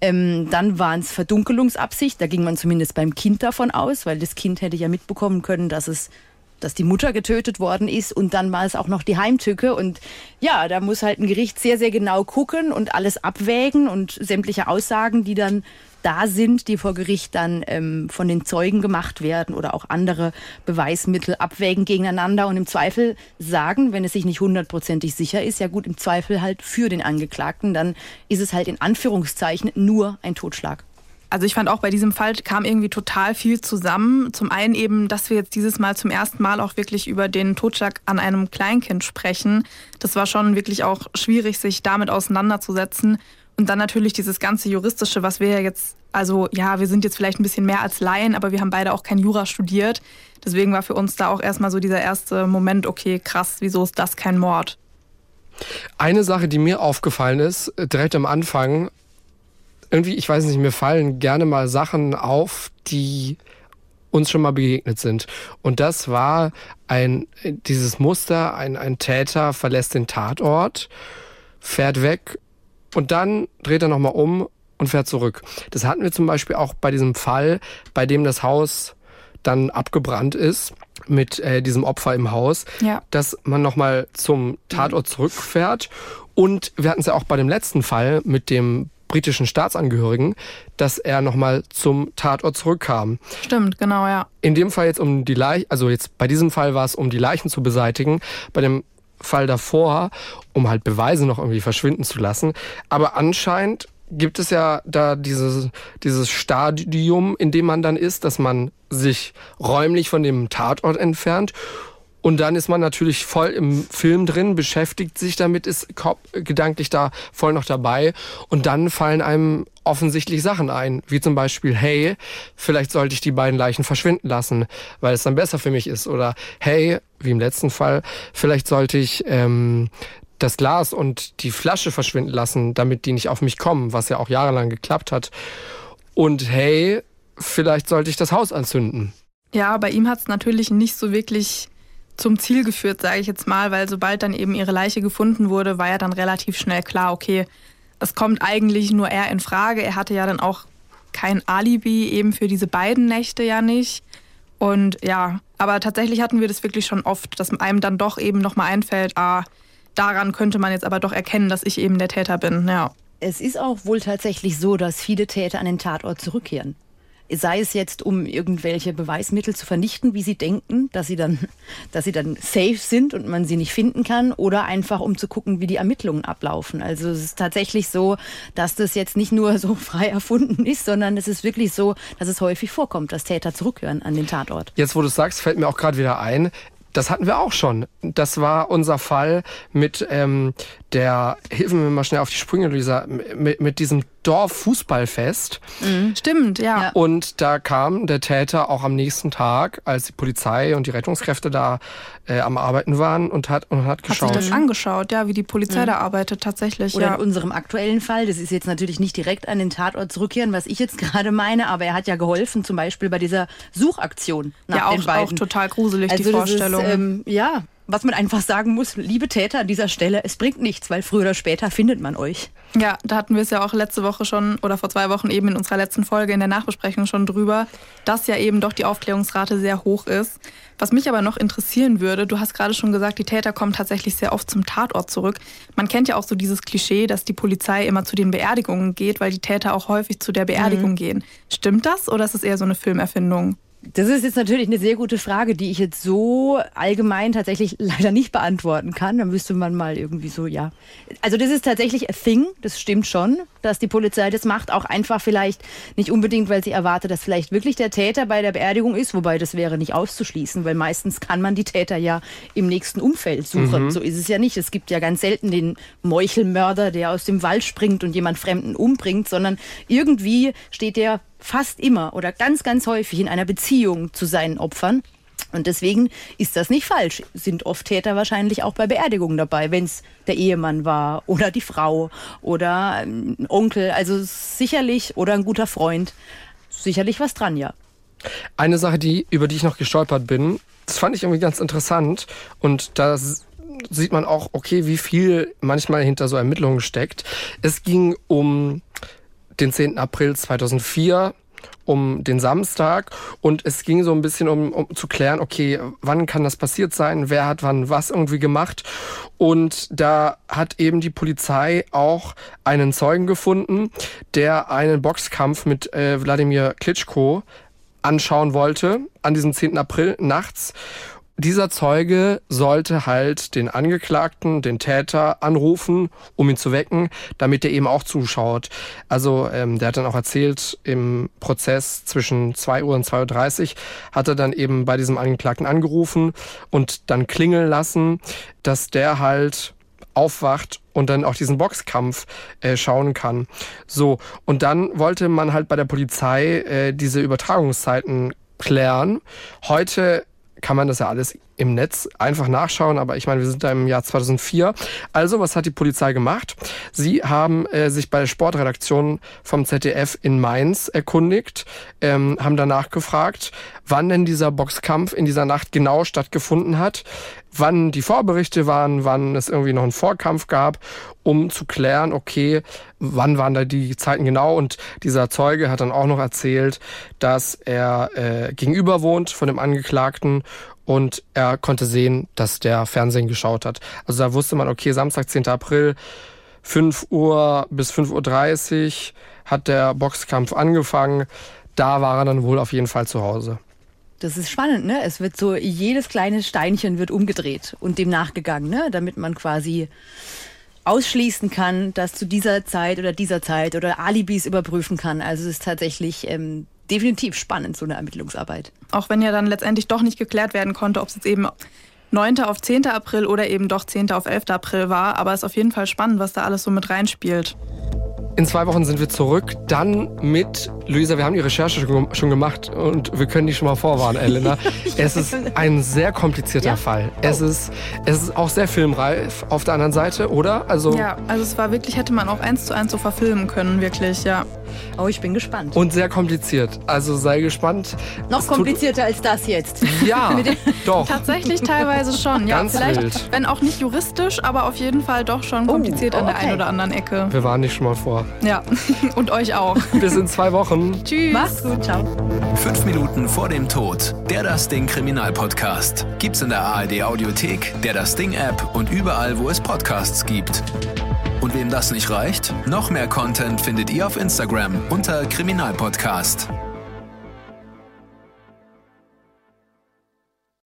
Ähm, dann waren es Verdunkelungsabsicht, da ging man zumindest beim Kind davon aus, weil das Kind hätte ja mitbekommen können, dass es dass die Mutter getötet worden ist und dann war es auch noch die Heimtücke und ja, da muss halt ein Gericht sehr, sehr genau gucken und alles abwägen und sämtliche Aussagen, die dann da sind, die vor Gericht dann ähm, von den Zeugen gemacht werden oder auch andere Beweismittel abwägen gegeneinander und im Zweifel sagen, wenn es sich nicht hundertprozentig sicher ist, ja gut, im Zweifel halt für den Angeklagten, dann ist es halt in Anführungszeichen nur ein Totschlag. Also ich fand auch bei diesem Fall kam irgendwie total viel zusammen. Zum einen eben, dass wir jetzt dieses Mal zum ersten Mal auch wirklich über den Totschlag an einem Kleinkind sprechen. Das war schon wirklich auch schwierig, sich damit auseinanderzusetzen. Und dann natürlich dieses ganze Juristische, was wir ja jetzt, also ja, wir sind jetzt vielleicht ein bisschen mehr als Laien, aber wir haben beide auch kein Jura studiert. Deswegen war für uns da auch erstmal so dieser erste Moment, okay, krass, wieso ist das kein Mord? Eine Sache, die mir aufgefallen ist, direkt am Anfang, irgendwie, ich weiß nicht, mir fallen gerne mal Sachen auf, die uns schon mal begegnet sind. Und das war ein, dieses Muster, ein, ein Täter verlässt den Tatort, fährt weg und dann dreht er nochmal um und fährt zurück. Das hatten wir zum Beispiel auch bei diesem Fall, bei dem das Haus dann abgebrannt ist mit äh, diesem Opfer im Haus, ja. dass man nochmal zum Tatort zurückfährt. Und wir hatten es ja auch bei dem letzten Fall mit dem britischen Staatsangehörigen, dass er nochmal zum Tatort zurückkam. Stimmt, genau, ja. In dem Fall jetzt um die Leichen, also jetzt bei diesem Fall war es, um die Leichen zu beseitigen. Bei dem Fall davor, um halt Beweise noch irgendwie verschwinden zu lassen. Aber anscheinend gibt es ja da dieses, dieses Stadium, in dem man dann ist, dass man sich räumlich von dem Tatort entfernt und dann ist man natürlich voll im Film drin, beschäftigt sich damit, ist gedanklich da voll noch dabei. Und dann fallen einem offensichtlich Sachen ein, wie zum Beispiel, hey, vielleicht sollte ich die beiden Leichen verschwinden lassen, weil es dann besser für mich ist. Oder hey, wie im letzten Fall, vielleicht sollte ich ähm, das Glas und die Flasche verschwinden lassen, damit die nicht auf mich kommen, was ja auch jahrelang geklappt hat. Und hey, vielleicht sollte ich das Haus anzünden. Ja, bei ihm hat es natürlich nicht so wirklich zum Ziel geführt, sage ich jetzt mal, weil sobald dann eben ihre Leiche gefunden wurde, war ja dann relativ schnell klar, okay, es kommt eigentlich nur er in Frage. Er hatte ja dann auch kein Alibi eben für diese beiden Nächte ja nicht. Und ja, aber tatsächlich hatten wir das wirklich schon oft, dass einem dann doch eben nochmal einfällt, ah, daran könnte man jetzt aber doch erkennen, dass ich eben der Täter bin, ja. Es ist auch wohl tatsächlich so, dass viele Täter an den Tatort zurückkehren sei es jetzt, um irgendwelche Beweismittel zu vernichten, wie sie denken, dass sie dann, [LAUGHS] dass sie dann safe sind und man sie nicht finden kann, oder einfach um zu gucken, wie die Ermittlungen ablaufen. Also es ist tatsächlich so, dass das jetzt nicht nur so [LAUGHS] frei erfunden ist, sondern es ist wirklich so, dass es häufig vorkommt, dass Täter zurückhören an den Tatort. Jetzt, wo du sagst, fällt mir auch gerade wieder ein, das hatten wir auch schon. Das war unser Fall mit ähm, der, hilfen wir mal schnell auf die Sprünge, Luisa, mit, mit diesem Dorffußballfest. Mhm. Stimmt, ja. Und da kam der Täter auch am nächsten Tag, als die Polizei und die Rettungskräfte da äh, am Arbeiten waren und hat, und hat geschaut. Hat sich das angeschaut, ja, wie die Polizei mhm. da arbeitet tatsächlich. Oder ja. in unserem aktuellen Fall, das ist jetzt natürlich nicht direkt an den Tatort zurückkehren, was ich jetzt [LAUGHS] gerade meine, aber er hat ja geholfen, zum Beispiel bei dieser Suchaktion nach ja, auch, den beiden. auch total gruselig, also die Vorstellung. Ist, ähm, ja, was man einfach sagen muss, liebe Täter an dieser Stelle, es bringt nichts, weil früher oder später findet man euch. Ja, da hatten wir es ja auch letzte Woche schon oder vor zwei Wochen eben in unserer letzten Folge in der Nachbesprechung schon drüber, dass ja eben doch die Aufklärungsrate sehr hoch ist. Was mich aber noch interessieren würde, du hast gerade schon gesagt, die Täter kommen tatsächlich sehr oft zum Tatort zurück. Man kennt ja auch so dieses Klischee, dass die Polizei immer zu den Beerdigungen geht, weil die Täter auch häufig zu der Beerdigung mhm. gehen. Stimmt das oder ist es eher so eine Filmerfindung? Das ist jetzt natürlich eine sehr gute Frage, die ich jetzt so allgemein tatsächlich [LAUGHS] leider nicht beantworten kann. Da müsste man mal irgendwie so, ja. Also das ist tatsächlich a thing, das stimmt schon, dass die Polizei das macht. Auch einfach vielleicht nicht unbedingt, weil sie erwartet, dass vielleicht wirklich der Täter bei der Beerdigung ist, wobei das wäre nicht auszuschließen, weil meistens kann man die Täter ja im nächsten Umfeld suchen. Mhm. So ist es ja nicht. Es gibt ja ganz selten den Meuchelmörder, der aus dem Wald springt und jemand Fremden umbringt, sondern irgendwie steht der fast immer oder ganz, ganz häufig in einer Beziehung zu seinen Opfern. Und deswegen ist das nicht falsch. Sind oft Täter wahrscheinlich auch bei Beerdigungen dabei, wenn es der Ehemann war oder die Frau oder ein Onkel. Also sicherlich oder ein guter Freund. Sicherlich was dran, ja. Eine Sache, die, über die ich noch gestolpert bin, das fand ich irgendwie ganz interessant. Und da sieht man auch, okay, wie viel manchmal hinter so Ermittlungen steckt. Es ging um den 10. April 2004 um den Samstag. Und es ging so ein bisschen um, um zu klären, okay, wann kann das passiert sein, wer hat wann was irgendwie gemacht? Und da hat eben die Polizei auch einen Zeugen gefunden, der einen Boxkampf mit äh, Wladimir Klitschko anschauen wollte an diesem 10. April nachts dieser Zeuge sollte halt den Angeklagten, den Täter anrufen, um ihn zu wecken, damit er eben auch zuschaut. Also ähm, der hat dann auch erzählt, im Prozess zwischen 2 Uhr und 2.30 Uhr hat er dann eben bei diesem Angeklagten angerufen und dann klingeln lassen, dass der halt aufwacht und dann auch diesen Boxkampf äh, schauen kann. So, und dann wollte man halt bei der Polizei äh, diese Übertragungszeiten klären. Heute kann man das ja alles im Netz einfach nachschauen, aber ich meine, wir sind da im Jahr 2004. Also, was hat die Polizei gemacht? Sie haben äh, sich bei der Sportredaktion vom ZDF in Mainz erkundigt, ähm, haben danach gefragt, wann denn dieser Boxkampf in dieser Nacht genau stattgefunden hat, wann die Vorberichte waren, wann es irgendwie noch einen Vorkampf gab, um zu klären, okay, wann waren da die Zeiten genau. Und dieser Zeuge hat dann auch noch erzählt, dass er äh, gegenüber wohnt von dem Angeklagten und er konnte sehen, dass der Fernsehen geschaut hat. Also da wusste man, okay, Samstag, 10. April, 5 Uhr bis 5.30 Uhr hat der Boxkampf angefangen. Da war er dann wohl auf jeden Fall zu Hause. Das ist spannend, ne? Es wird so, jedes kleine Steinchen wird umgedreht und dem nachgegangen, ne? Damit man quasi ausschließen kann, dass zu dieser Zeit oder dieser Zeit oder Alibis überprüfen kann. Also es ist tatsächlich ähm, definitiv spannend, so eine Ermittlungsarbeit. Auch wenn ja dann letztendlich doch nicht geklärt werden konnte, ob es jetzt eben 9. auf 10. April oder eben doch 10. auf 11. April war. Aber es ist auf jeden Fall spannend, was da alles so mit reinspielt. In zwei Wochen sind wir zurück, dann mit Luisa. Wir haben die Recherche schon gemacht und wir können die schon mal vorwarnen, [LAUGHS] Elena. es ist ein sehr komplizierter ja? Fall. Es, oh. ist, es ist auch sehr filmreif auf der anderen Seite, oder? Also ja, also es war wirklich, hätte man auch eins zu eins so verfilmen können, wirklich, ja. Oh, ich bin gespannt. Und sehr kompliziert. Also sei gespannt. Noch es komplizierter als das jetzt. Ja, [LAUGHS] doch. Tatsächlich teilweise schon. Ja, Ganz vielleicht, wild. wenn auch nicht juristisch, aber auf jeden Fall doch schon oh, kompliziert oh, okay. an der einen oder anderen Ecke. Wir waren nicht schon mal vor. Ja, [LAUGHS] und euch auch. Bis in zwei Wochen. Tschüss. Mach's gut, ciao. Fünf Minuten vor dem Tod. Der Das Ding Kriminalpodcast. Gibt's in der ARD Audiothek, der Das Ding App und überall, wo es Podcasts gibt. Und wem das nicht reicht, noch mehr Content findet ihr auf Instagram unter Kriminalpodcast.